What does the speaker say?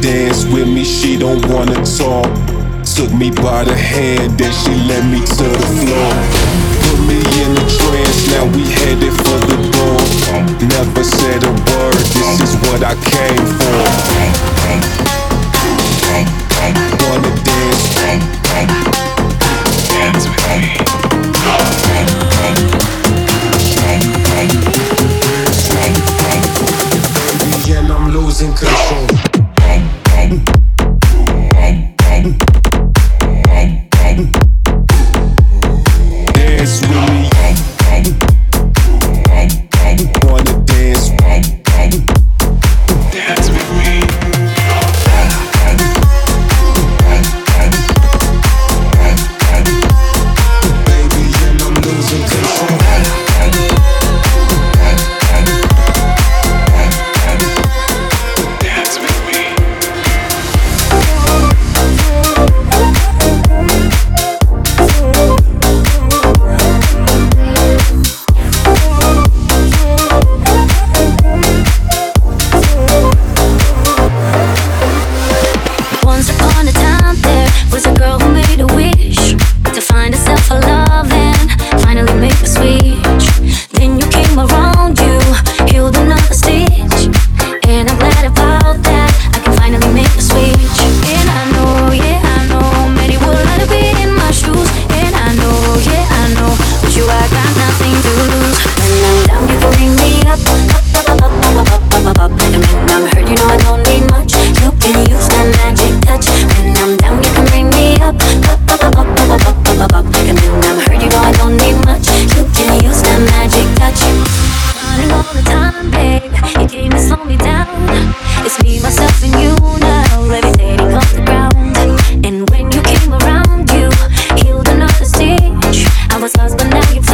dance with me, she don't wanna talk. Took me by the hand, then she led me to the floor. Put me in a trance, now we headed for the door. Never said a word, this is what I came for. but now you